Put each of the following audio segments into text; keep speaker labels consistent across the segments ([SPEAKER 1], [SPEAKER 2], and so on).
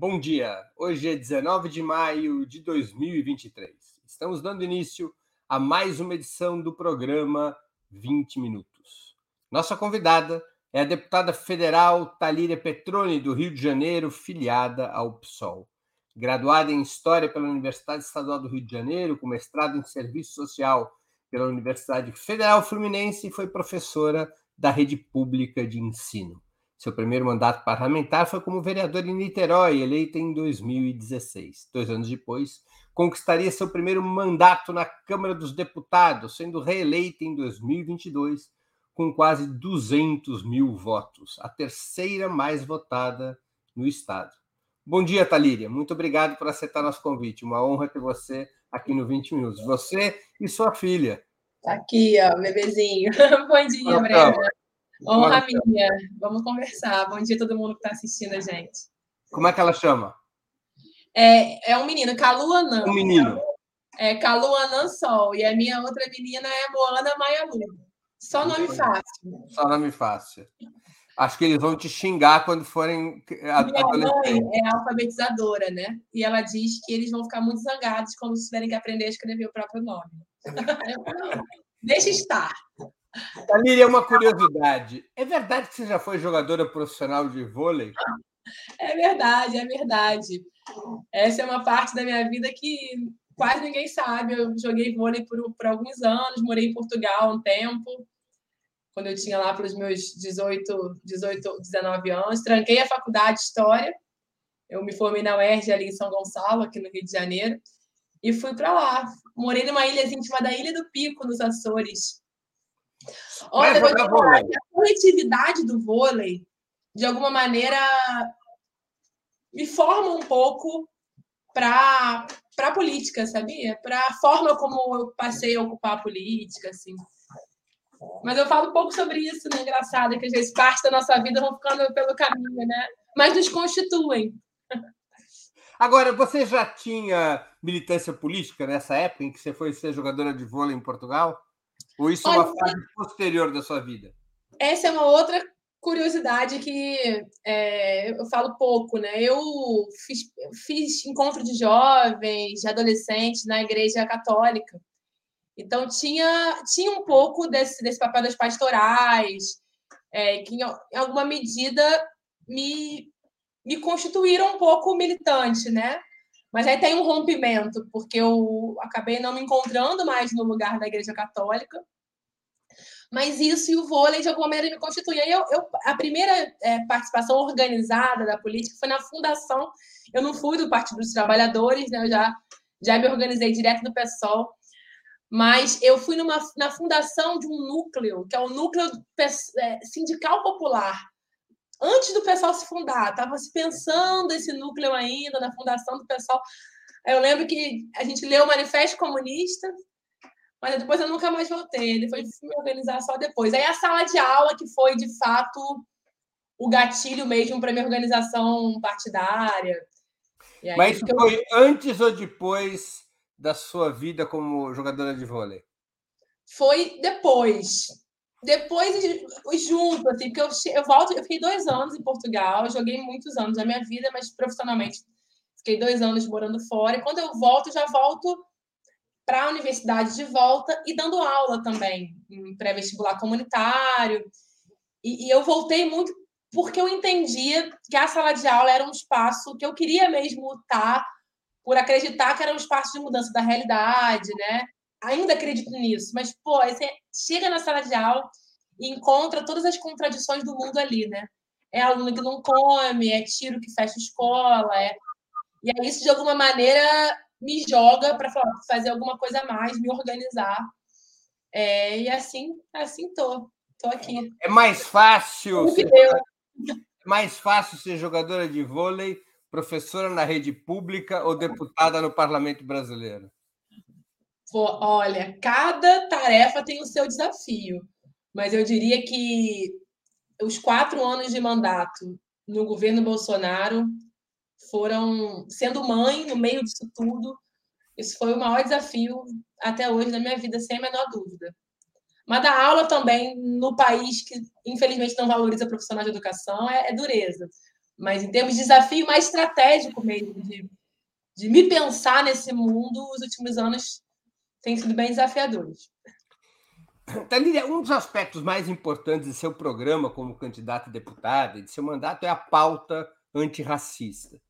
[SPEAKER 1] Bom dia. Hoje é 19 de maio de 2023. Estamos dando início a mais uma edição do programa 20 Minutos. Nossa convidada é a deputada federal Talíria Petroni, do Rio de Janeiro, filiada ao PSOL. Graduada em História pela Universidade Estadual do Rio de Janeiro, com mestrado em Serviço Social pela Universidade Federal Fluminense e foi professora da Rede Pública de Ensino. Seu primeiro mandato parlamentar foi como vereador em Niterói, eleita em 2016. Dois anos depois, conquistaria seu primeiro mandato na Câmara dos Deputados, sendo reeleita em 2022 com quase 200 mil votos, a terceira mais votada no Estado. Bom dia, Talíria. Muito obrigado por aceitar nosso convite. Uma honra ter você aqui no 20 Minutos. Você e sua filha.
[SPEAKER 2] Tá aqui, ó, bebezinho. Bom dia, Breno. Honra minha. Vamos conversar. Bom dia a todo mundo que está assistindo a gente.
[SPEAKER 1] Como é que ela chama?
[SPEAKER 2] É, é um menino, Caluanã.
[SPEAKER 1] Um menino.
[SPEAKER 2] É Caluanã Sol. E a minha outra menina é Moana Maialu. Só nome fácil.
[SPEAKER 1] Só nome fácil. Acho que eles vão te xingar quando forem
[SPEAKER 2] adolescentes. Minha mãe é alfabetizadora, né? E ela diz que eles vão ficar muito zangados quando tiverem que aprender a escrever o próprio nome. Deixa estar.
[SPEAKER 1] Tamiri, é uma curiosidade. É verdade que você já foi jogadora profissional de vôlei?
[SPEAKER 2] É verdade, é verdade. Essa é uma parte da minha vida que quase ninguém sabe. Eu joguei vôlei por, por alguns anos, morei em Portugal um tempo, quando eu tinha lá pelos meus 18, 18 19 anos. Tranquei a faculdade de História. Eu me formei na UERJ ali em São Gonçalo, aqui no Rio de Janeiro, e fui para lá. Morei numa ilhazinha chamada Ilha do Pico, nos Açores. Olha, eu vou te falar que a coletividade do vôlei, de alguma maneira, me forma um pouco para a política, sabia? Para a forma como eu passei a ocupar a política, assim. Mas eu falo um pouco sobre isso, né? Engraçado, que às vezes parte da nossa vida vão ficando pelo caminho, né? Mas nos constituem.
[SPEAKER 1] Agora, você já tinha militância política nessa época em que você foi ser jogadora de vôlei em Portugal? Ou isso é uma fase posterior da sua vida?
[SPEAKER 2] Essa é uma outra curiosidade que é, eu falo pouco, né? Eu fiz, fiz encontro de jovens, de adolescentes na igreja católica. Então tinha, tinha um pouco desse, desse papel das pastorais, é, que em, em alguma medida me, me constituíram um pouco militante, né? Mas aí tem um rompimento, porque eu acabei não me encontrando mais no lugar da Igreja Católica. Mas isso e o vôlei, de alguma maneira, me constituem. Aí eu, eu, a primeira é, participação organizada da política foi na fundação. Eu não fui do Partido dos Trabalhadores, né? eu já, já me organizei direto do PSOL. Mas eu fui numa, na fundação de um núcleo, que é o núcleo é, sindical popular, antes do pessoal se fundar, estava se pensando esse núcleo ainda na fundação do pessoal. Eu lembro que a gente leu o Manifesto Comunista, mas depois eu nunca mais voltei. Depois fui me organizar só depois. Aí a sala de aula, que foi de fato o gatilho mesmo para minha organização partidária.
[SPEAKER 1] Mas isso foi eu... antes ou depois da sua vida como jogadora de vôlei?
[SPEAKER 2] Foi depois depois junto, assim, porque eu, eu volto, eu fiquei dois anos em Portugal, joguei muitos anos da minha vida, mas profissionalmente fiquei dois anos morando fora. E quando eu volto, já volto para a universidade de volta e dando aula também, em pré-vestibular comunitário. E, e eu voltei muito porque eu entendia que a sala de aula era um espaço que eu queria mesmo estar, por acreditar que era um espaço de mudança da realidade, né? ainda acredito nisso, mas, pô, você chega na sala de aula e encontra todas as contradições do mundo ali, né? É aluno que não come, é tiro que fecha escola, é... e aí isso, de alguma maneira, me joga para fazer alguma coisa a mais, me organizar. É, e assim, assim tô. Tô aqui.
[SPEAKER 1] É mais fácil. Ser, é mais fácil ser jogadora de vôlei, professora na rede pública ou deputada no Parlamento Brasileiro?
[SPEAKER 2] Olha, cada tarefa tem o seu desafio, mas eu diria que os quatro anos de mandato no governo Bolsonaro foram sendo mãe no meio disso tudo. Isso foi o maior desafio até hoje na minha vida, sem a menor dúvida. Mas dar aula também no país que, infelizmente, não valoriza profissionais de educação é, é dureza. mas em termos de desafio mais estratégico mesmo, de, de me pensar nesse mundo, os últimos anos têm sido bem desafiadores.
[SPEAKER 1] Talíria, um dos aspectos mais importantes de seu programa como candidata a deputada e de seu mandato é a pauta antirracista.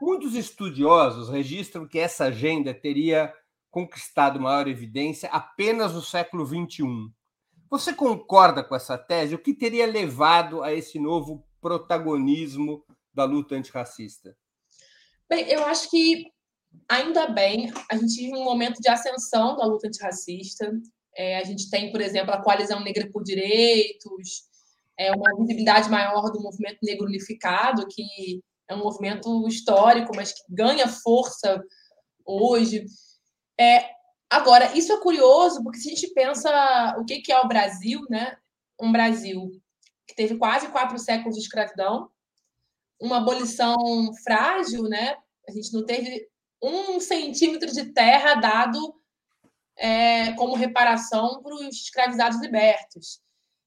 [SPEAKER 1] Muitos estudiosos registram que essa agenda teria conquistado maior evidência apenas no século XXI. Você concorda com essa tese? O que teria levado a esse novo protagonismo da luta antirracista?
[SPEAKER 2] Bem, eu acho que ainda bem a gente vive um momento de ascensão da luta antirracista. É, a gente tem, por exemplo, a Coalizão Negra por Direitos, é, uma visibilidade maior do movimento negro unificado, que é um movimento histórico, mas que ganha força hoje. É, agora, isso é curioso, porque se a gente pensa o que, que é o Brasil, né? Um Brasil que teve quase quatro séculos de escravidão, uma abolição frágil, né? A gente não teve um centímetro de terra dado é, como reparação para os escravizados libertos.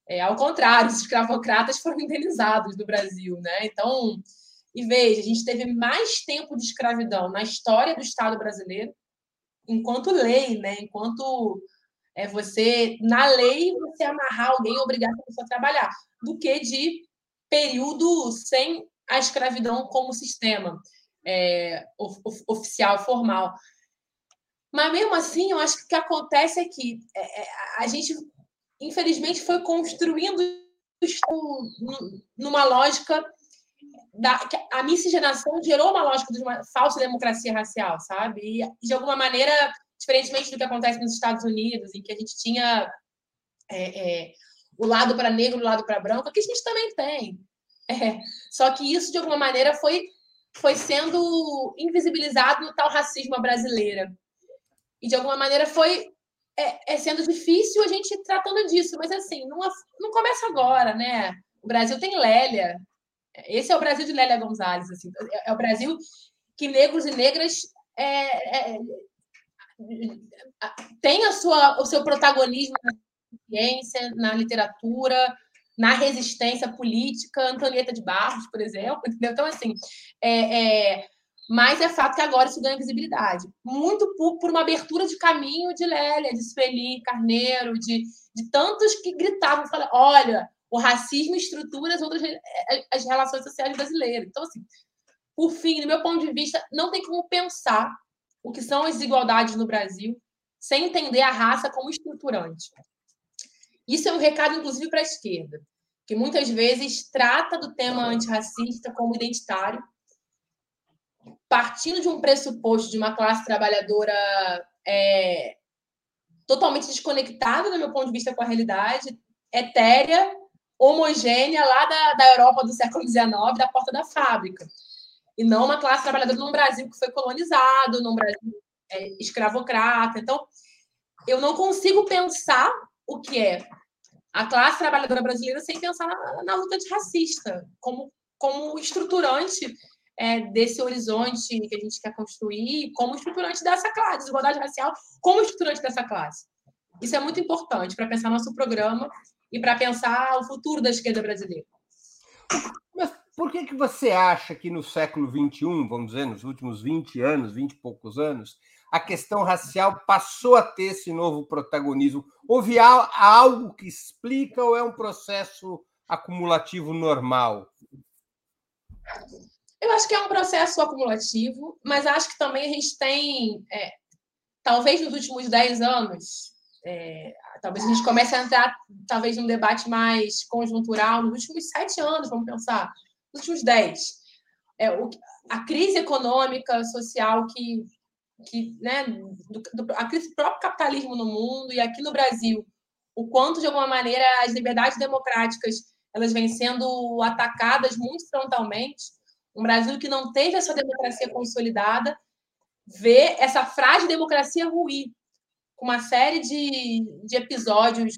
[SPEAKER 2] É, ao contrário, os escravocratas foram indenizados do Brasil, né? Então, e veja, a gente teve mais tempo de escravidão na história do Estado brasileiro, enquanto lei, né? Enquanto é você, na lei, você amarrar alguém e obrigar a pessoa a trabalhar, do que de período sem a escravidão como sistema é, oficial, formal. Mas mesmo assim, eu acho que o que acontece é que é, é a gente, infelizmente, foi construindo numa lógica da, a miscigenação gerou uma lógica de uma falsa democracia racial, sabe? E, de alguma maneira, diferentemente do que acontece nos Estados Unidos, em que a gente tinha é, é, o lado para negro o lado para branco, aqui a gente também tem. É, só que isso, de alguma maneira, foi, foi sendo invisibilizado no tal racismo brasileira. E, de alguma maneira, foi é, é, sendo difícil a gente tratando disso. Mas, assim, não, não começa agora, né? O Brasil tem Lélia. Esse é o Brasil de Lélia Gonzalez. Assim. É, é o Brasil que negros e negras é, é, tem a sua, o seu protagonismo na ciência, na literatura, na resistência política, Antonieta de Barros, por exemplo. Entendeu? Então, assim, é, é, mas é fato que agora isso ganha visibilidade. Muito por, por uma abertura de caminho de Lélia, de Sueli, Carneiro, de, de tantos que gritavam, falavam, olha, o racismo estrutura as outras é, as relações sociais brasileiras. Então, assim, por fim, do meu ponto de vista, não tem como pensar o que são as desigualdades no Brasil sem entender a raça como estruturante. Isso é um recado, inclusive, para a esquerda, que muitas vezes trata do tema antirracista como identitário partindo de um pressuposto de uma classe trabalhadora é, totalmente desconectada, do meu ponto de vista, com a realidade, etérea, homogênea, lá da, da Europa do século XIX, da porta da fábrica. E não uma classe trabalhadora num Brasil que foi colonizado, num Brasil é, escravocrata. Então, eu não consigo pensar o que é a classe trabalhadora brasileira sem pensar na, na luta antirracista, como, como estruturante é, desse horizonte que a gente quer construir como estruturante dessa classe, desigualdade racial como estruturante dessa classe. Isso é muito importante para pensar nosso programa e para pensar o futuro da esquerda brasileira.
[SPEAKER 1] Mas por que, que você acha que no século XXI, vamos dizer, nos últimos 20 anos, 20 e poucos anos, a questão racial passou a ter esse novo protagonismo? Houve algo que explica ou é um processo acumulativo normal?
[SPEAKER 2] Eu acho que é um processo acumulativo, mas acho que também a gente tem, é, talvez nos últimos 10 anos, é, talvez a gente comece a entrar talvez num debate mais conjuntural nos últimos sete anos, vamos pensar, nos últimos 10. É, o, a crise econômica, social que, que né, do, do, a crise do próprio capitalismo no mundo e aqui no Brasil, o quanto, de alguma maneira, as liberdades democráticas elas vêm sendo atacadas muito frontalmente, um Brasil que não teve essa democracia consolidada, vê essa frágil democracia ruir, com uma série de, de episódios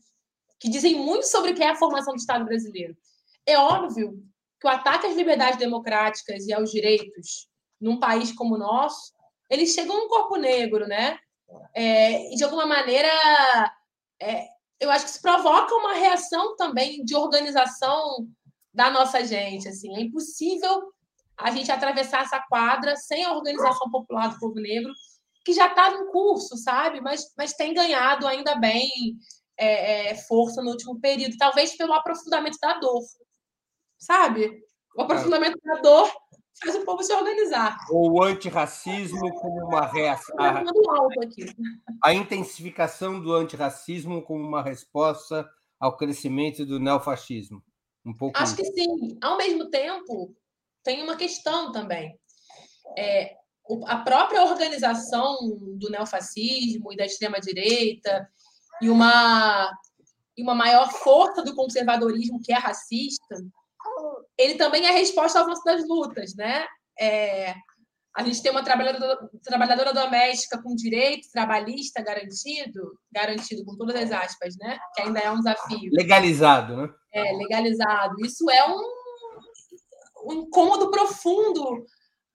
[SPEAKER 2] que dizem muito sobre o que é a formação do Estado brasileiro. É óbvio que o ataque às liberdades democráticas e aos direitos num país como o nosso, eles chegam no corpo negro, né? É, e de alguma maneira, é, eu acho que isso provoca uma reação também de organização da nossa gente. Assim, é impossível a gente atravessar essa quadra sem a organização popular do povo negro, que já estava em curso, sabe? Mas, mas tem ganhado ainda bem é, é, força no último período, talvez pelo aprofundamento da dor, sabe? O aprofundamento da dor faz o povo se organizar.
[SPEAKER 1] Ou o antirracismo como uma reação. A, a intensificação do antirracismo como uma resposta ao crescimento do neofascismo. Um pouco
[SPEAKER 2] Acho que sim. Ao mesmo tempo, tem uma questão também. É, a própria organização do neofascismo e da extrema-direita e uma, e uma maior força do conservadorismo que é racista, ele também é resposta ao avanço das lutas, né? É, a gente tem uma trabalhadora, trabalhadora doméstica com direito trabalhista garantido, garantido com todas as aspas, né? Que ainda é um desafio.
[SPEAKER 1] Legalizado, né?
[SPEAKER 2] É, legalizado. Isso é um, um incômodo profundo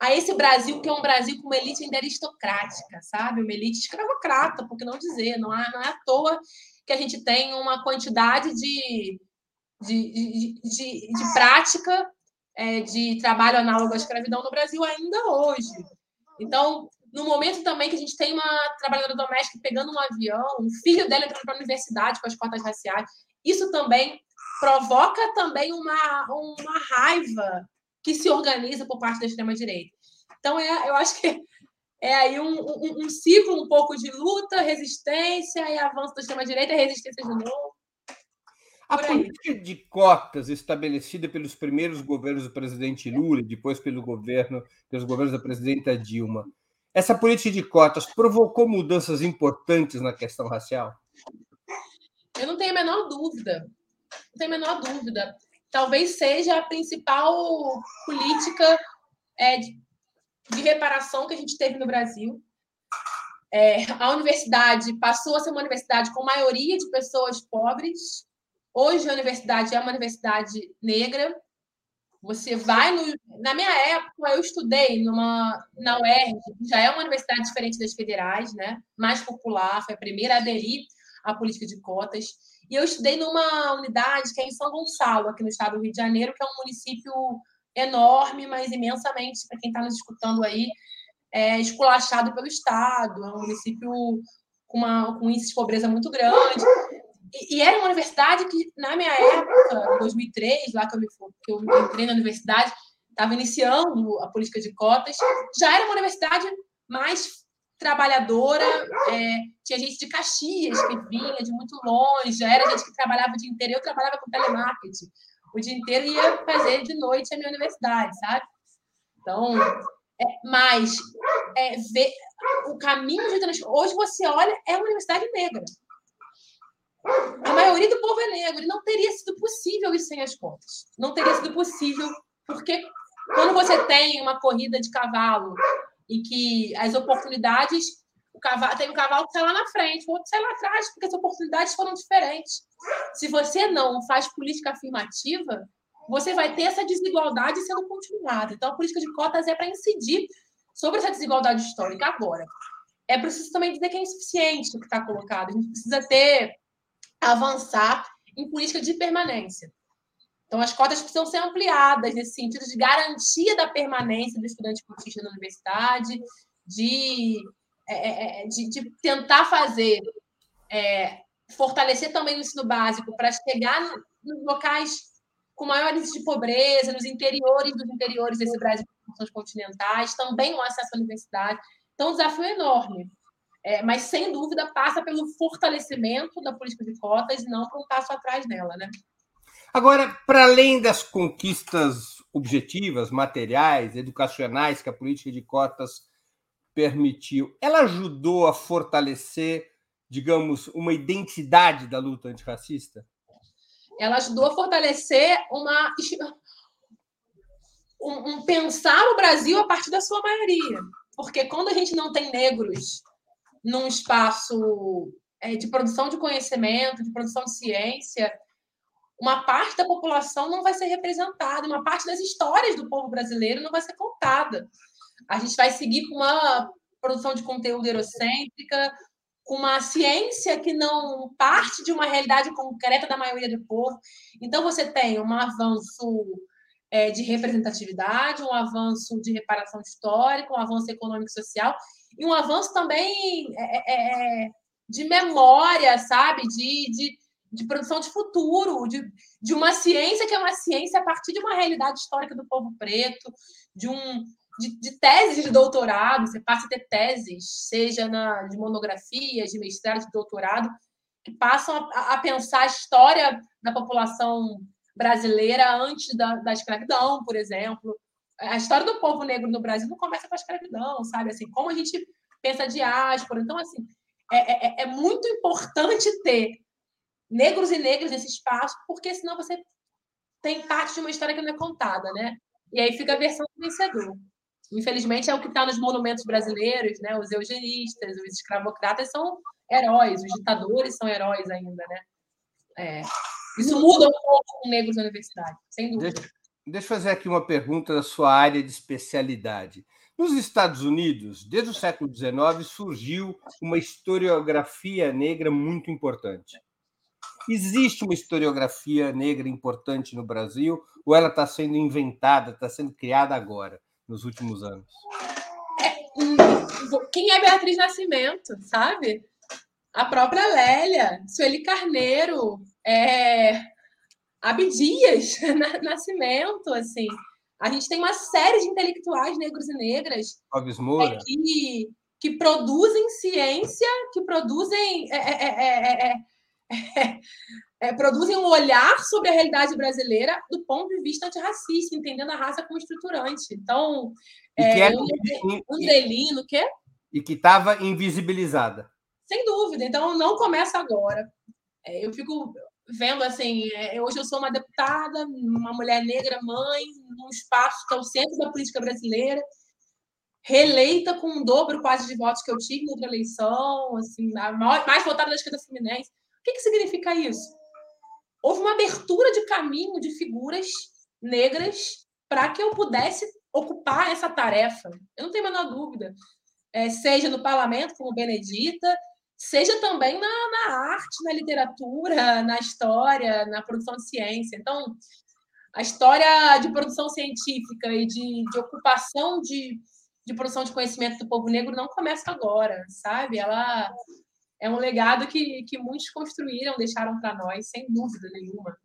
[SPEAKER 2] a esse Brasil, que é um Brasil com uma elite ainda aristocrática, sabe? Uma elite escravocrata, por que não dizer? Não, não é à toa que a gente tem uma quantidade de, de, de, de, de prática é, de trabalho análogo à escravidão no Brasil ainda hoje. Então, no momento também que a gente tem uma trabalhadora doméstica pegando um avião, um filho dela entrando para a universidade com as cotas raciais, isso também provoca também uma, uma raiva que se organiza por parte da extrema-direita. Então, é, eu acho que é aí um, um, um, ciclo um pouco de luta, resistência, e avanço da extrema-direita, resistência de novo.
[SPEAKER 1] A política de cotas estabelecida pelos primeiros governos do presidente Lula depois pelo governo, pelos governos da presidenta Dilma, essa política de cotas provocou mudanças importantes na questão racial?
[SPEAKER 2] Eu não tenho a menor dúvida. Não tenho a menor dúvida talvez seja a principal política é, de, reparação que a gente teve no Brasil. É, a universidade passou a ser uma universidade com maioria de pessoas pobres. Hoje a universidade é uma universidade negra. Você vai no. Na minha época, eu estudei numa, na UERJ, que já é uma universidade diferente das federais, né? mais popular, foi a primeira a aderir à política de cotas. E eu estudei numa unidade que é em São Gonçalo, aqui no estado do Rio de Janeiro, que é um município enorme, mas imensamente, para quem está nos escutando aí, é esculachado pelo Estado, é um município com, uma, com um índice de pobreza muito grande. E, e, era uma universidade que, na minha época, em 2003, lá que eu, me, que eu entrei na universidade, estava iniciando a política de cotas, já era uma universidade mais trabalhadora, é, tinha gente de Caxias que vinha de muito longe, era gente que trabalhava o dia inteiro. Eu trabalhava com telemarketing. O dia inteiro ia fazer de noite a minha universidade, sabe? Então, é, mas é, ver o caminho de transformação. Hoje você olha, é uma universidade negra. A maioria do povo é negro. E não teria sido possível isso sem as contas. Não teria sido possível, porque quando você tem uma corrida de cavalo em que as oportunidades, o cavalo, tem um cavalo que sai lá na frente, o outro sai lá atrás, porque as oportunidades foram diferentes. Se você não faz política afirmativa, você vai ter essa desigualdade sendo continuada. Então, a política de cotas é para incidir sobre essa desigualdade histórica agora. É preciso também dizer que é insuficiente o que está colocado. A gente precisa ter, avançar em política de permanência. Então, as cotas precisam ser ampliadas nesse sentido de garantia da permanência do estudante cotista na universidade, de, é, é, é, de, de, tentar fazer, é, fortalecer também o ensino básico para chegar nos locais com maior índice de pobreza, nos interiores dos interiores desse Brasil, continentais, também o acesso à universidade. Então, um desafio enorme. É, mas, sem dúvida, passa pelo fortalecimento da política de cotas e não por um passo atrás dela, né?
[SPEAKER 1] Agora, para além das conquistas objetivas, materiais, educacionais que a política de cotas permitiu, ela ajudou a fortalecer, digamos, uma identidade da luta antirracista?
[SPEAKER 2] Ela ajudou a fortalecer uma um, um pensar o Brasil a partir da sua maioria, porque quando a gente não tem negros num espaço é, de produção de conhecimento, de produção de ciência, uma parte da população não vai ser representada, uma parte das histórias do povo brasileiro não vai ser contada. A gente vai seguir com uma produção de conteúdo eurocêntrica, com uma ciência que não parte de uma realidade concreta da maioria do povo. Então, você tem um avanço é, de representatividade, um avanço de reparação histórica, um avanço econômico e social, e um avanço também é, é, é de memória, sabe? De, de, de, produção de futuro, de, de uma ciência que é uma ciência a partir de uma realidade histórica do povo preto, de um, de, de, teses de doutorado, você passa a ter teses, seja na, de monografia, de mestrado, de doutorado, que passam a, a pensar a história da população brasileira antes da, da escravidão, por exemplo. A história do povo negro no Brasil não começa com a escravidão, sabe? Assim, como a gente pensa diáspora. Então, assim, é, é, é muito importante ter negros e negras nesse espaço, porque senão você tem parte de uma história que não é contada, né? E aí fica a versão do vencedor. Infelizmente, é o que está nos monumentos brasileiros, né? Os eugenistas, os escravocratas são heróis, os ditadores são heróis ainda, né? É. Isso muda um pouco com negros na universidade, sem dúvida.
[SPEAKER 1] Deixa, deixa eu fazer aqui uma pergunta da sua área de especialidade. Nos Estados Unidos, desde o século XIX, surgiu uma historiografia negra muito importante. Existe uma historiografia negra importante no Brasil ou ela está sendo inventada, está sendo criada agora, nos últimos anos?
[SPEAKER 2] É, hum, quem é Beatriz Nascimento, sabe? A própria Lélia, Sueli Carneiro, é, Abdias Nascimento, assim. A gente tem uma série de intelectuais negros e negras
[SPEAKER 1] é,
[SPEAKER 2] que, que produzem ciência, que produzem é é, é, é, produzem um olhar sobre a realidade brasileira do ponto de vista antirracista, entendendo a raça como estruturante. Então,
[SPEAKER 1] que é,
[SPEAKER 2] Angelino, o quê?
[SPEAKER 1] E que estava invisibilizada.
[SPEAKER 2] Sem dúvida. Então, não começa agora. eu fico vendo assim, é, hoje eu sou uma deputada, uma mulher negra, mãe, num espaço que é o centro da política brasileira, reeleita com um dobro quase de votos que eu tive na outra eleição, assim, a maior, mais votada da esquerda fluminense. O que, que significa isso? Houve uma abertura de caminho de figuras negras para que eu pudesse ocupar essa tarefa. Eu não tenho a menor dúvida. É, seja no parlamento, como Benedita, seja também na, na arte, na literatura, na história, na produção de ciência. Então, a história de produção científica e de, de ocupação de, de produção de conhecimento do povo negro não começa agora, sabe? Ela é um legado que, que muitos construíram, deixaram para nós, sem dúvida nenhuma.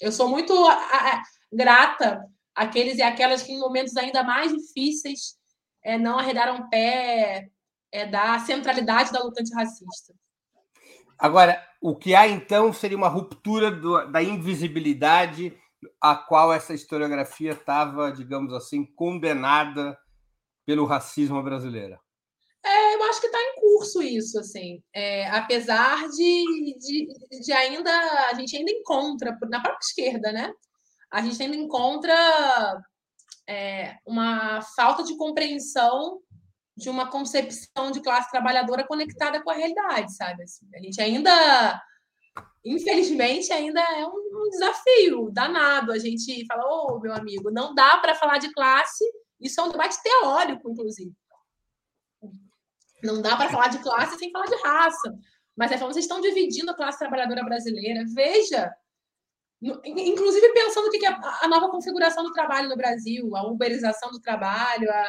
[SPEAKER 2] Eu sou muito a, a, grata àqueles e aquelas que, em momentos ainda mais difíceis, é, não arredaram pé é, da centralidade da luta antirracista.
[SPEAKER 1] Agora, o que há então seria uma ruptura do, da invisibilidade a qual essa historiografia estava, digamos assim, condenada pelo racismo brasileiro.
[SPEAKER 2] É, eu acho que está em curso isso, assim. É, apesar de, de, de, ainda a gente ainda encontra na própria esquerda, né? A gente ainda encontra é, uma falta de compreensão de uma concepção de classe trabalhadora conectada com a realidade, sabe? Assim, a gente ainda, infelizmente, ainda é um, um desafio danado. A gente fala, ô, oh, meu amigo, não dá para falar de classe, isso é um debate teórico, inclusive. Não dá para falar de classe sem falar de raça. Mas é vocês estão dividindo a classe trabalhadora brasileira. Veja, inclusive pensando o que é a nova configuração do trabalho no Brasil, a uberização do trabalho, a,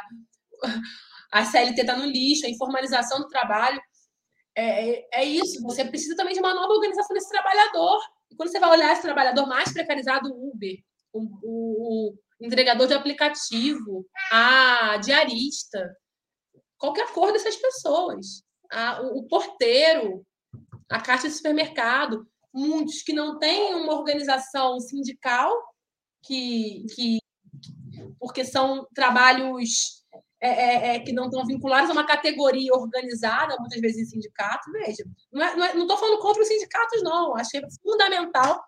[SPEAKER 2] a CLT está no lixo, a informalização do trabalho. É, é, é isso, você precisa também de uma nova organização desse trabalhador. E quando você vai olhar esse trabalhador mais precarizado, o Uber, o, o, o entregador de aplicativo, a diarista, qualquer cor dessas pessoas, a, o, o porteiro, a caixa de supermercado, muitos que não têm uma organização sindical, que, que porque são trabalhos é, é, é, que não estão vinculados a uma categoria organizada, muitas vezes em sindicato. Veja, não estou é, é, falando contra os sindicatos, não. Acho que é fundamental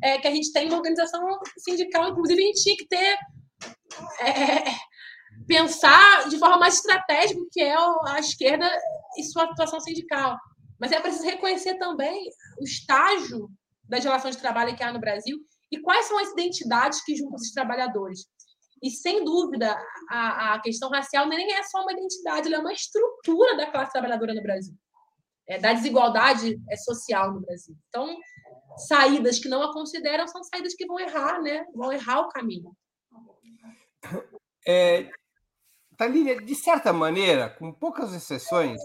[SPEAKER 2] é, que a gente tenha uma organização sindical. Inclusive, a gente tinha que ter. Pensar de forma mais estratégica o que é a esquerda e sua atuação sindical. Mas é preciso reconhecer também o estágio das relações de trabalho que há no Brasil e quais são as identidades que juntam esses trabalhadores. E, sem dúvida, a, a questão racial nem é só uma identidade, ela é uma estrutura da classe trabalhadora no Brasil, é, da desigualdade é, social no Brasil. Então, saídas que não a consideram são saídas que vão errar, né? vão errar o caminho.
[SPEAKER 1] É, Thalília, de certa maneira, com poucas exceções,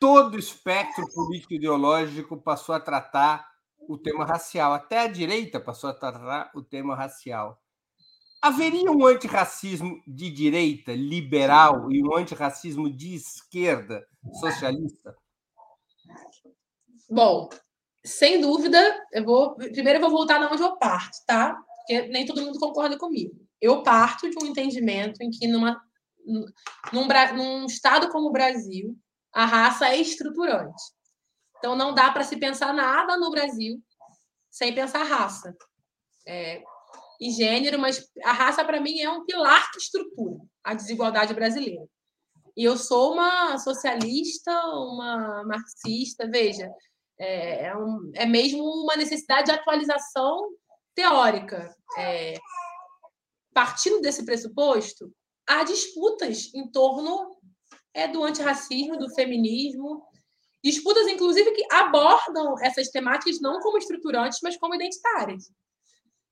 [SPEAKER 1] todo o espectro político-ideológico passou a tratar o tema racial. Até a direita passou a tratar o tema racial. Haveria um antirracismo de direita, liberal, e um antirracismo de esquerda, socialista?
[SPEAKER 2] Bom, sem dúvida, eu vou. Primeiro eu vou voltar na onde eu parto, tá? Porque nem todo mundo concorda comigo. Eu parto de um entendimento em que numa, num, num estado como o Brasil, a raça é estruturante. Então não dá para se pensar nada no Brasil sem pensar raça. É, e gênero, mas a raça, para mim, é um pilar que estrutura a desigualdade brasileira. E eu sou uma socialista, uma marxista, veja, é, é, um, é mesmo uma necessidade de atualização teórica. É, partindo desse pressuposto, há disputas em torno é, do antirracismo, do feminismo, disputas, inclusive, que abordam essas temáticas não como estruturantes, mas como identitárias.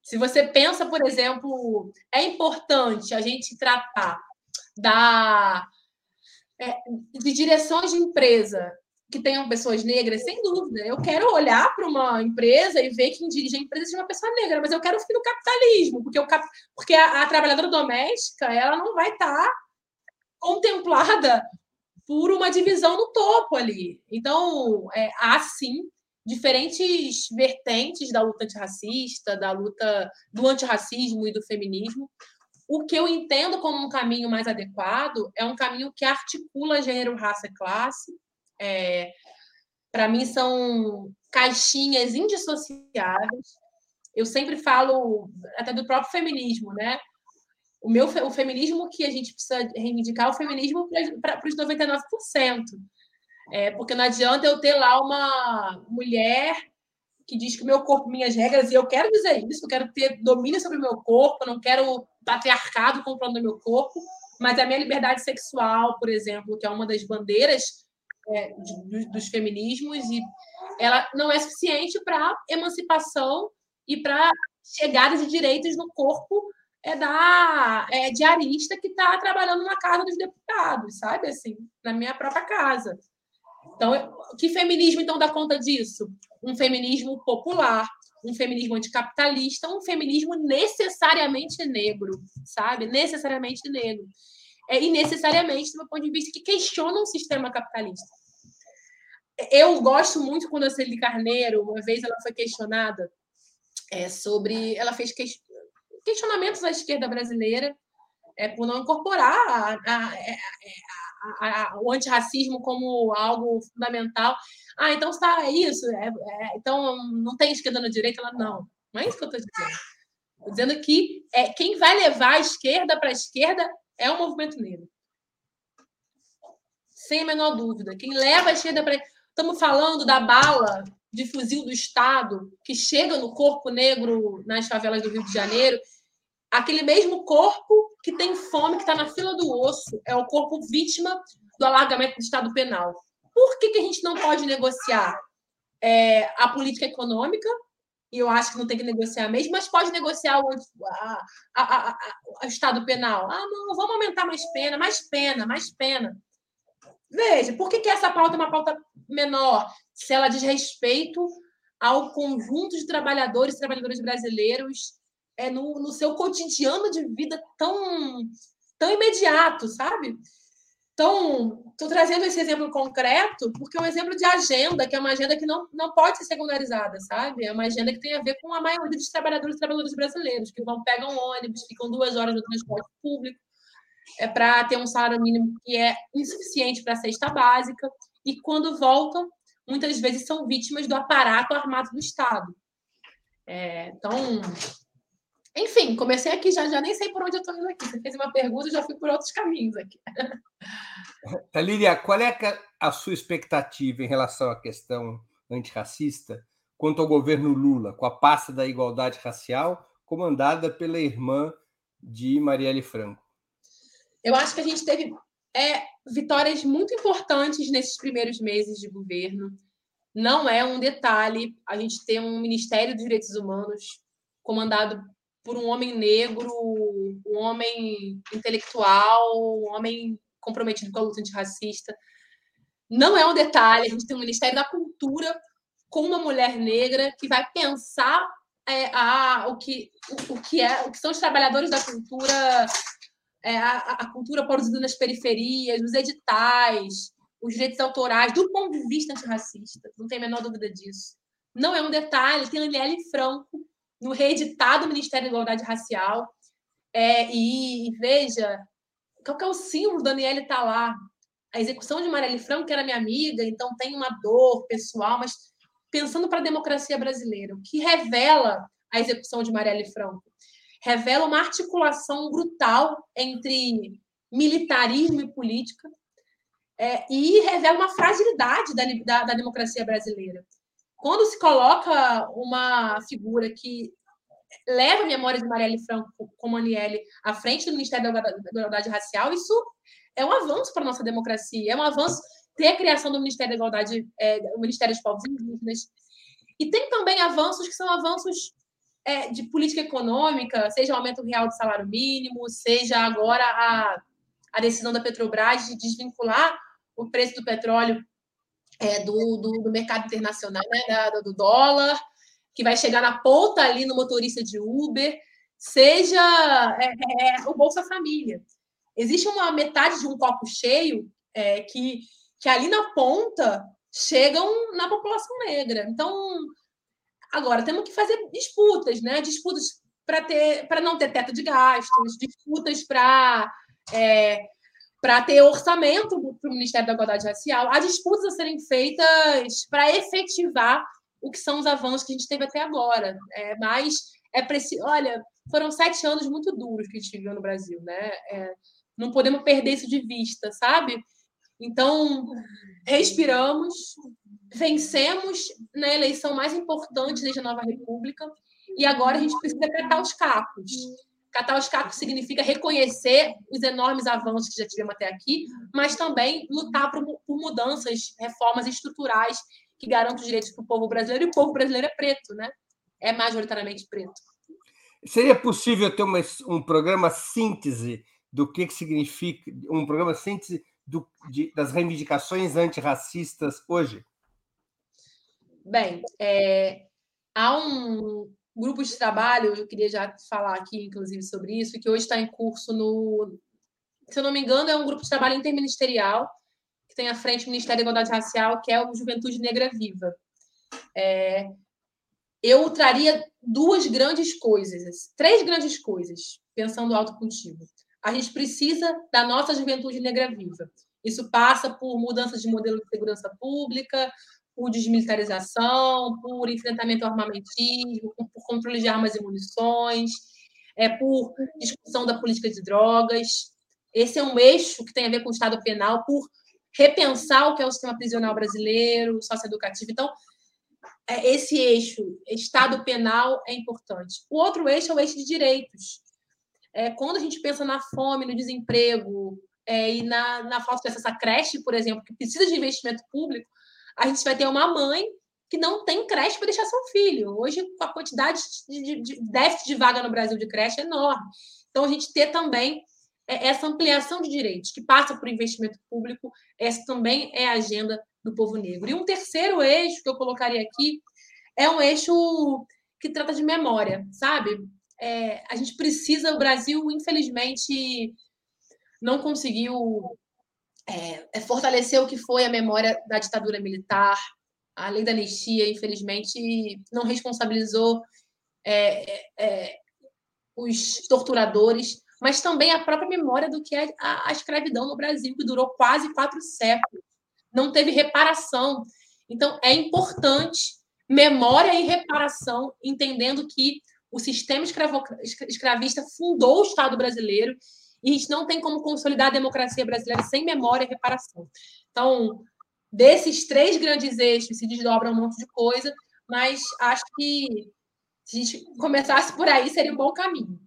[SPEAKER 2] Se você pensa, por exemplo, é importante a gente tratar da, é, de direções de empresa que tenham pessoas negras, sem dúvida. Eu quero olhar para uma empresa e ver quem dirige a empresa de uma pessoa negra, mas eu quero o fim do capitalismo, porque, o cap... porque a, a trabalhadora doméstica ela não vai estar tá contemplada por uma divisão no topo ali. Então, é, há sim diferentes vertentes da luta antirracista, da luta do antirracismo e do feminismo. O que eu entendo como um caminho mais adequado é um caminho que articula gênero, raça e classe. É, Para mim, são caixinhas indissociáveis. Eu sempre falo até do próprio feminismo, né? O meu o feminismo que a gente precisa reivindicar é o feminismo para os 99%. É, porque não adianta eu ter lá uma mulher que diz que o meu corpo, minhas regras, e eu quero dizer isso, eu quero ter domínio sobre o meu corpo, não quero patriarcado comprando o meu corpo, mas a minha liberdade sexual, por exemplo, que é uma das bandeiras é, de, dos feminismos, e ela não é suficiente para emancipação e para chegada de direitos no corpo é da é, diarista que está trabalhando na casa dos deputados, sabe? Assim, na minha própria casa. Então, que feminismo então dá conta disso? Um feminismo popular, um feminismo anticapitalista, um feminismo necessariamente negro, sabe? Necessariamente negro. É, necessariamente, do ponto de vista, que questiona um sistema capitalista. Eu gosto muito quando a Celi Carneiro, uma vez ela foi questionada é, sobre. Ela fez questionamentos à esquerda brasileira é, por não incorporar a, a, a, o antirracismo como algo fundamental. Ah, então está é isso, é, é, então não tem esquerda na direita? Ela, não, não é isso que eu estou dizendo. Estou dizendo que é, quem vai levar a esquerda para a esquerda é o movimento negro. Sem a menor dúvida. Quem leva a esquerda para. Estamos falando da bala de fuzil do Estado que chega no corpo negro nas favelas do Rio de Janeiro aquele mesmo corpo que tem fome, que está na fila do osso, é o corpo vítima do alargamento do Estado penal. Por que, que a gente não pode negociar é, a política econômica? E eu acho que não tem que negociar mesmo, mas pode negociar o a, a, a, a Estado penal. Ah, não, vamos aumentar mais pena, mais pena, mais pena. Veja, por que, que essa pauta é uma pauta menor? Se ela diz respeito ao conjunto de trabalhadores e trabalhadoras brasileiros é, no, no seu cotidiano de vida tão, tão imediato, sabe? Então, estou trazendo esse exemplo concreto porque é um exemplo de agenda, que é uma agenda que não, não pode ser secundarizada, sabe? É uma agenda que tem a ver com a maioria dos trabalhadores e trabalhadoras brasileiros, que vão, pegam ônibus, ficam duas horas no transporte público, é para ter um salário mínimo que é insuficiente para a cesta básica, e quando voltam, muitas vezes são vítimas do aparato armado do Estado. É, então, enfim, comecei aqui, já, já nem sei por onde eu estou indo aqui. Você fez uma pergunta, já fui por outros caminhos aqui.
[SPEAKER 1] Talíria, qual é a sua expectativa em relação à questão antirracista quanto ao governo Lula, com a pasta da igualdade racial, comandada pela irmã de Marielle Franco?
[SPEAKER 2] Eu acho que a gente teve é, vitórias muito importantes nesses primeiros meses de governo. Não é um detalhe a gente ter um Ministério dos Direitos Humanos comandado por um homem negro, um homem intelectual, um homem comprometido com a luta antirracista. Não é um detalhe, a gente tem um Ministério da Cultura com uma mulher negra que vai pensar é, a, o, que, o, o, que é, o que são os trabalhadores da cultura, é, a, a cultura produzida nas periferias, os editais, os direitos autorais, do ponto de vista antirracista, não tem a menor dúvida disso. Não é um detalhe, tem a Aniele Franco, no reeditado do Ministério da Igualdade Racial. É, e, e, veja, qual que é o símbolo da Aniele está lá? A execução de Marielle Franco, que era minha amiga, então tem uma dor pessoal, mas pensando para a democracia brasileira, o que revela a execução de Marielle Franco? Revela uma articulação brutal entre militarismo e política, é, e revela uma fragilidade da, da, da democracia brasileira quando se coloca uma figura que leva a memória de Marielle Franco como Aniele à frente do Ministério da Igualdade Racial, isso é um avanço para a nossa democracia, é um avanço ter a criação do Ministério da Igualdade, é, o Ministério dos Povos Indígenas. E tem também avanços que são avanços é, de política econômica, seja o aumento real do salário mínimo, seja agora a, a decisão da Petrobras de desvincular o preço do petróleo é, do, do, do, mercado internacional, né, da, do dólar, que vai chegar na ponta ali no motorista de Uber, seja é, é, é, o Bolsa Família. Existe uma metade de um copo cheio é, que, que ali na ponta chegam na população negra. Então, agora temos que fazer disputas, né? Disputas para ter para não ter teto de gastos, disputas para é, para ter orçamento para o Ministério da Igualdade Racial, há disputas a serem feitas para efetivar o que são os avanços que a gente teve até agora. É, mas é preciso. Olha, foram sete anos muito duros que a gente viveu no Brasil, né? É, não podemos perder isso de vista, sabe? Então, respiramos, vencemos na eleição mais importante desde a nova República, e agora a gente precisa catar os cacos. Catar os cacos significa reconhecer os enormes avanços que já tivemos até aqui, mas também lutar por, por mudanças, reformas estruturais que garantam os direitos para o povo brasileiro, e o povo brasileiro é preto, né? É majoritariamente preto.
[SPEAKER 1] Seria possível ter uma, um programa síntese do que, que significa, um programa síntese do, de, das reivindicações antirracistas hoje?
[SPEAKER 2] Bem, é, há um, grupo de trabalho, eu queria já falar aqui, inclusive, sobre isso, que hoje está em curso no. Se eu não me engano, é um grupo de trabalho interministerial que tem à frente o Ministério da Igualdade Racial, que é o Juventude Negra Viva. É, eu traria duas grandes coisas, três grandes coisas, pensando alto contigo. A gente precisa da nossa juventude negra viva. Isso passa por mudanças de modelo de segurança pública, por desmilitarização, por enfrentamento ao armamentismo, por controle de armas e munições, é, por discussão da política de drogas. Esse é um eixo que tem a ver com o Estado penal, por repensar o que é o sistema prisional brasileiro, socioeducativo. Então, é, esse eixo, Estado penal, é importante. O outro eixo é o eixo de direitos. É, quando a gente pensa na fome, no desemprego é, e na, na falta de acesso à creche, por exemplo, que precisa de investimento público, a gente vai ter uma mãe que não tem creche para deixar seu filho. Hoje, a quantidade de, de, de, déficit de vaga no Brasil de creche é enorme. Então, a gente ter também é, essa ampliação de direitos, que passa por investimento público, essa também é a agenda do povo negro. E um terceiro eixo que eu colocaria aqui é um eixo que trata de memória, sabe? É, a gente precisa, o Brasil, infelizmente, não conseguiu é, é fortalecer o que foi a memória da ditadura militar. A lei da anistia, infelizmente, não responsabilizou é, é, é, os torturadores, mas também a própria memória do que é a, a escravidão no Brasil, que durou quase quatro séculos. Não teve reparação. Então, é importante memória e reparação, entendendo que o sistema escravista fundou o Estado brasileiro e a gente não tem como consolidar a democracia brasileira sem memória e reparação. Então, desses três grandes eixos se desdobra um monte de coisa, mas acho que se a gente começasse por aí, seria um bom caminho.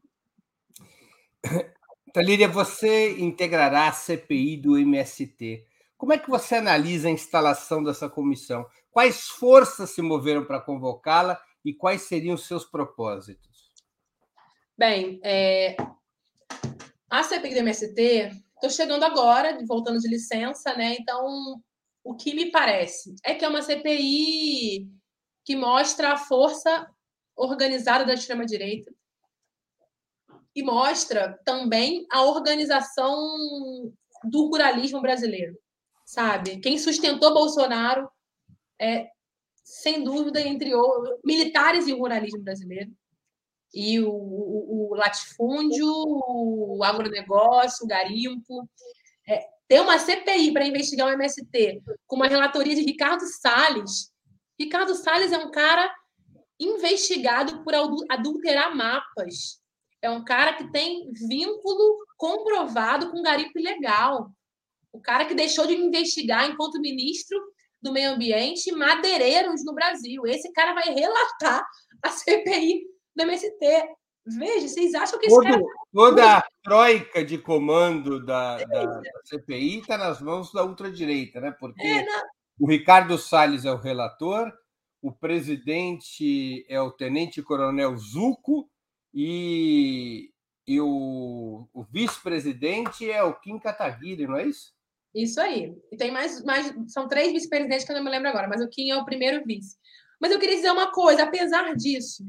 [SPEAKER 1] Talíria, você integrará a CPI do MST. Como é que você analisa a instalação dessa comissão? Quais forças se moveram para convocá-la e quais seriam os seus propósitos?
[SPEAKER 2] Bem, é... a CPI do MST, estou chegando agora, voltando de licença, né? Então, o que me parece é que é uma CPI que mostra a força organizada da extrema-direita e mostra também a organização do ruralismo brasileiro, sabe? Quem sustentou Bolsonaro é, sem dúvida, entre os militares e o ruralismo brasileiro e o, o, o latifúndio, o agronegócio, o garimpo. É, ter uma CPI para investigar o MST com uma relatoria de Ricardo Salles. Ricardo Salles é um cara investigado por adulterar mapas. É um cara que tem vínculo comprovado com garimpo ilegal. O cara que deixou de investigar enquanto ministro do meio ambiente madeireiros no Brasil. Esse cara vai relatar a CPI do MST. Veja, vocês acham que esse
[SPEAKER 1] Todo,
[SPEAKER 2] cara.
[SPEAKER 1] Toda a troika de comando da, da, da CPI está nas mãos da ultradireita, né? Porque é, o Ricardo Salles é o relator, o presidente é o tenente-coronel Zuco e, e o, o vice-presidente é o Kim Kataguiri, não é isso?
[SPEAKER 2] Isso aí. E tem mais, mais são três vice-presidentes que eu não me lembro agora, mas o Kim é o primeiro vice. Mas eu queria dizer uma coisa, apesar disso,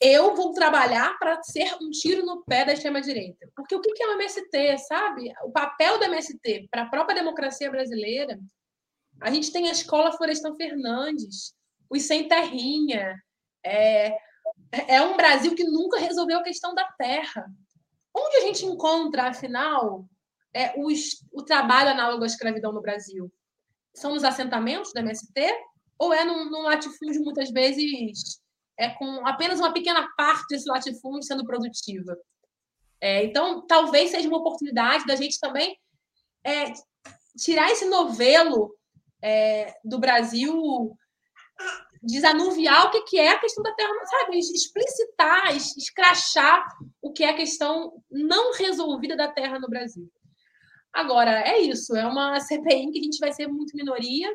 [SPEAKER 2] eu vou trabalhar para ser um tiro no pé da extrema-direita. Porque o que é o MST, sabe? O papel do MST para a própria democracia brasileira. A gente tem a escola Florestan Fernandes, os Sem Terrinha. É, é um Brasil que nunca resolveu a questão da terra. Onde a gente encontra, afinal, é, os, o trabalho análogo à escravidão no Brasil? São nos assentamentos da MST? Ou é num, num latifúndio, muitas vezes, é com apenas uma pequena parte desse latifúndio sendo produtiva? É, então, talvez seja uma oportunidade da gente também é, tirar esse novelo é, do Brasil, desanuviar o que, é a questão da terra, sabe? Explicitar, escrachar o que é a questão não resolvida da terra no Brasil. Agora, é isso, é uma CPI que a gente vai ser muito minoria,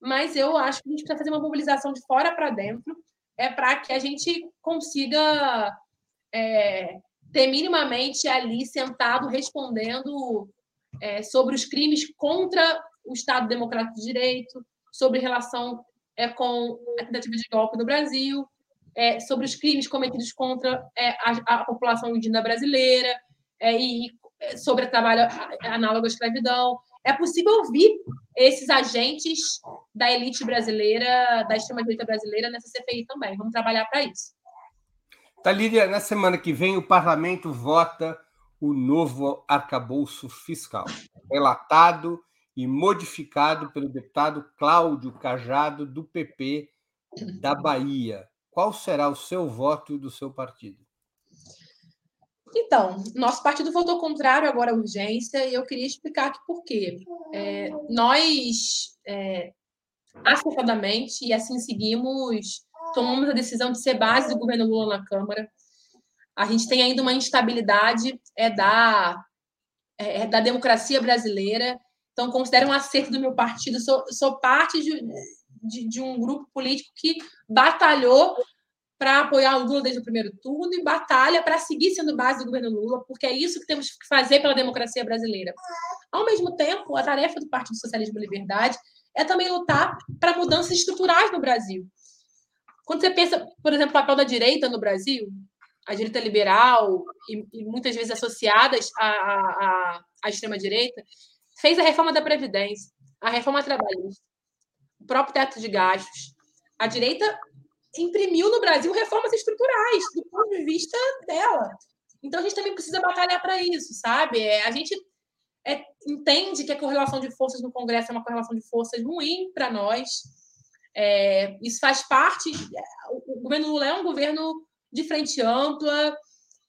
[SPEAKER 2] mas eu acho que a gente precisa fazer uma mobilização de fora para dentro, é para que a gente consiga é, ter minimamente ali sentado respondendo é, sobre os crimes contra o Estado Democrático de Direito, sobre relação é, com a tentativa de golpe no Brasil, é, sobre os crimes cometidos contra é, a, a, população indígena brasileira é, e sobre trabalho análogo à escravidão. É possível ouvir esses agentes da elite brasileira, da extrema-direita brasileira, nessa CPI também. Vamos trabalhar para isso.
[SPEAKER 1] Talíria, na semana que vem, o parlamento vota o novo arcabouço fiscal, relatado e modificado pelo deputado Cláudio Cajado, do PP da Bahia. Qual será o seu voto e do seu partido?
[SPEAKER 2] Então, nosso partido votou contrário agora à urgência e eu queria explicar aqui por quê. É, nós, é, acertadamente, e assim seguimos, tomamos a decisão de ser base do governo Lula na Câmara. A gente tem ainda uma instabilidade é da, é, é da democracia brasileira. Então, considero um acerto do meu partido. Sou, sou parte de, de, de um grupo político que batalhou para apoiar o Lula desde o primeiro turno e batalha para seguir sendo base do governo Lula, porque é isso que temos que fazer pela democracia brasileira. Ao mesmo tempo, a tarefa do Partido Socialismo e Liberdade é também lutar para mudanças estruturais no Brasil. Quando você pensa, por exemplo, o papel da direita no Brasil, a direita liberal e, e muitas vezes associadas à, à, à extrema-direita, fez a reforma da Previdência, a reforma trabalhista, o próprio teto de gastos. A direita imprimiu no Brasil reformas estruturais, do ponto de vista dela. Então a gente também precisa batalhar para isso, sabe? É, a gente é, entende que a correlação de forças no Congresso é uma correlação de forças ruim para nós. É, isso faz parte. O governo Lula é um governo de frente ampla,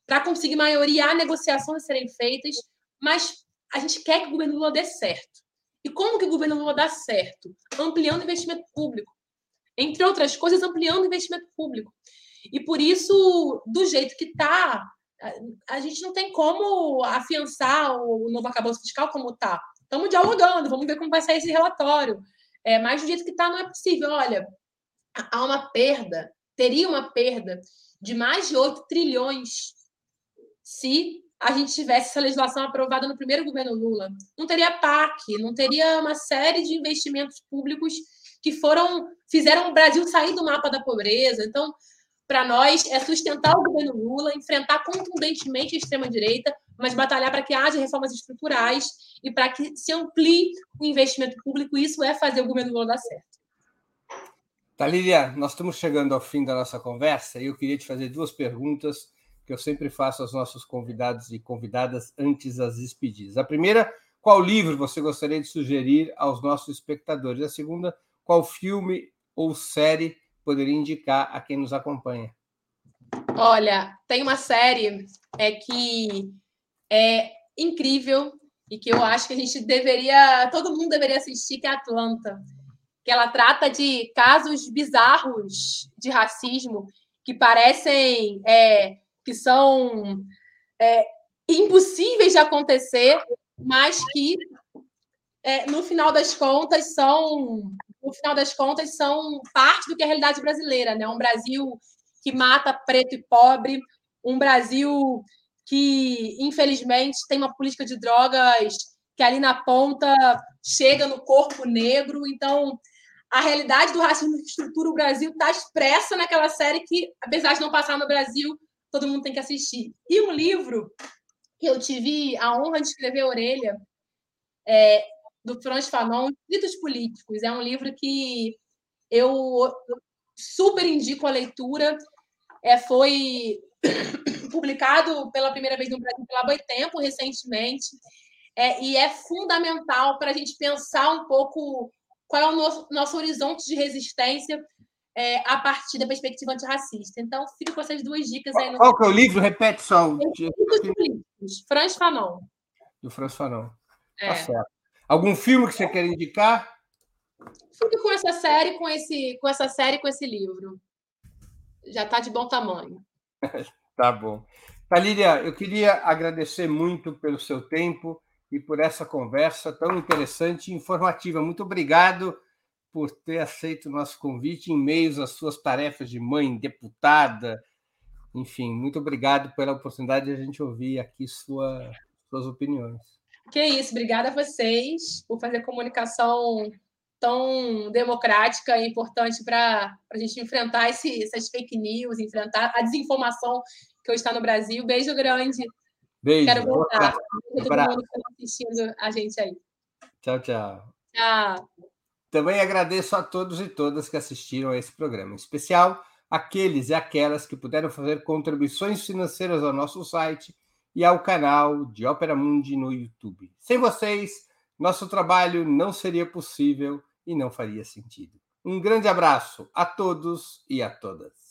[SPEAKER 2] para conseguir maioria, há negociações a serem feitas, mas a gente quer que o governo Lula dê certo. E como que o governo Lula dá certo? Ampliando investimento público, entre outras coisas, ampliando o investimento público. E por isso, do jeito que está, a gente não tem como afiançar o novo acabouço fiscal como está. Estamos dialogando, vamos ver como vai sair esse relatório. É, mas do jeito que está, não é possível. Olha, há uma perda teria uma perda de mais de 8 trilhões se a gente tivesse essa legislação aprovada no primeiro governo Lula. Não teria PAC, não teria uma série de investimentos públicos que foram fizeram o Brasil sair do mapa da pobreza. Então, para nós, é sustentar o governo Lula, enfrentar contundentemente a extrema-direita, mas batalhar para que haja reformas estruturais e para que se amplie o investimento público. Isso é fazer o governo Lula dar certo.
[SPEAKER 1] Talíria, nós estamos chegando ao fim da nossa conversa e eu queria te fazer duas perguntas que eu sempre faço aos nossos convidados e convidadas antes das despedidas. A primeira, qual livro você gostaria de sugerir aos nossos espectadores? A segunda, qual filme ou série poderia indicar a quem nos acompanha?
[SPEAKER 2] Olha, tem uma série é que é incrível e que eu acho que a gente deveria, todo mundo deveria assistir, que é Atlanta, que ela trata de casos bizarros de racismo que parecem é, que são é, impossíveis de acontecer, mas que é, no final das contas são no final das contas são parte do que é a realidade brasileira, né? Um Brasil que mata preto e pobre, um Brasil que infelizmente tem uma política de drogas que ali na ponta chega no corpo negro, então a realidade do racismo que estrutura o Brasil está expressa naquela série que, apesar de não passar no Brasil, todo mundo tem que assistir. E um livro que eu tive a honra de escrever a orelha é do Franz Fanon, Escritos Políticos. É um livro que eu super indico a leitura. É, foi publicado pela primeira vez no Brasil pela Boitempo recentemente. É, e é fundamental para a gente pensar um pouco qual é o nosso, nosso horizonte de resistência é, a partir da perspectiva antirracista. Então, fico com essas duas dicas aí.
[SPEAKER 1] No... Qual que é o livro? Repete só. O...
[SPEAKER 2] Franz Fanon.
[SPEAKER 1] Do Franz Fanon. Tá é. Tá certo. Algum filme que você quer indicar?
[SPEAKER 2] Fico com essa série, com esse, com essa série, com esse livro. Já está de bom tamanho.
[SPEAKER 1] tá bom. Talíria, eu queria agradecer muito pelo seu tempo e por essa conversa tão interessante e informativa. Muito obrigado por ter aceito o nosso convite em meio às suas tarefas de mãe, deputada. Enfim, muito obrigado pela oportunidade de a gente ouvir aqui sua, suas opiniões.
[SPEAKER 2] Que isso, obrigada a vocês por fazer comunicação tão democrática e importante para a gente enfrentar esse, essas fake news, enfrentar a desinformação que hoje está no Brasil. Beijo grande.
[SPEAKER 1] Beijo.
[SPEAKER 2] Quero voltar. Todo mundo que está assistindo a gente aí.
[SPEAKER 1] Tchau, tchau.
[SPEAKER 2] Tchau.
[SPEAKER 1] Também agradeço a todos e todas que assistiram a esse programa, em especial aqueles e aquelas que puderam fazer contribuições financeiras ao nosso site e ao canal de Ópera Mundi no YouTube. Sem vocês, nosso trabalho não seria possível e não faria sentido. Um grande abraço a todos e a todas.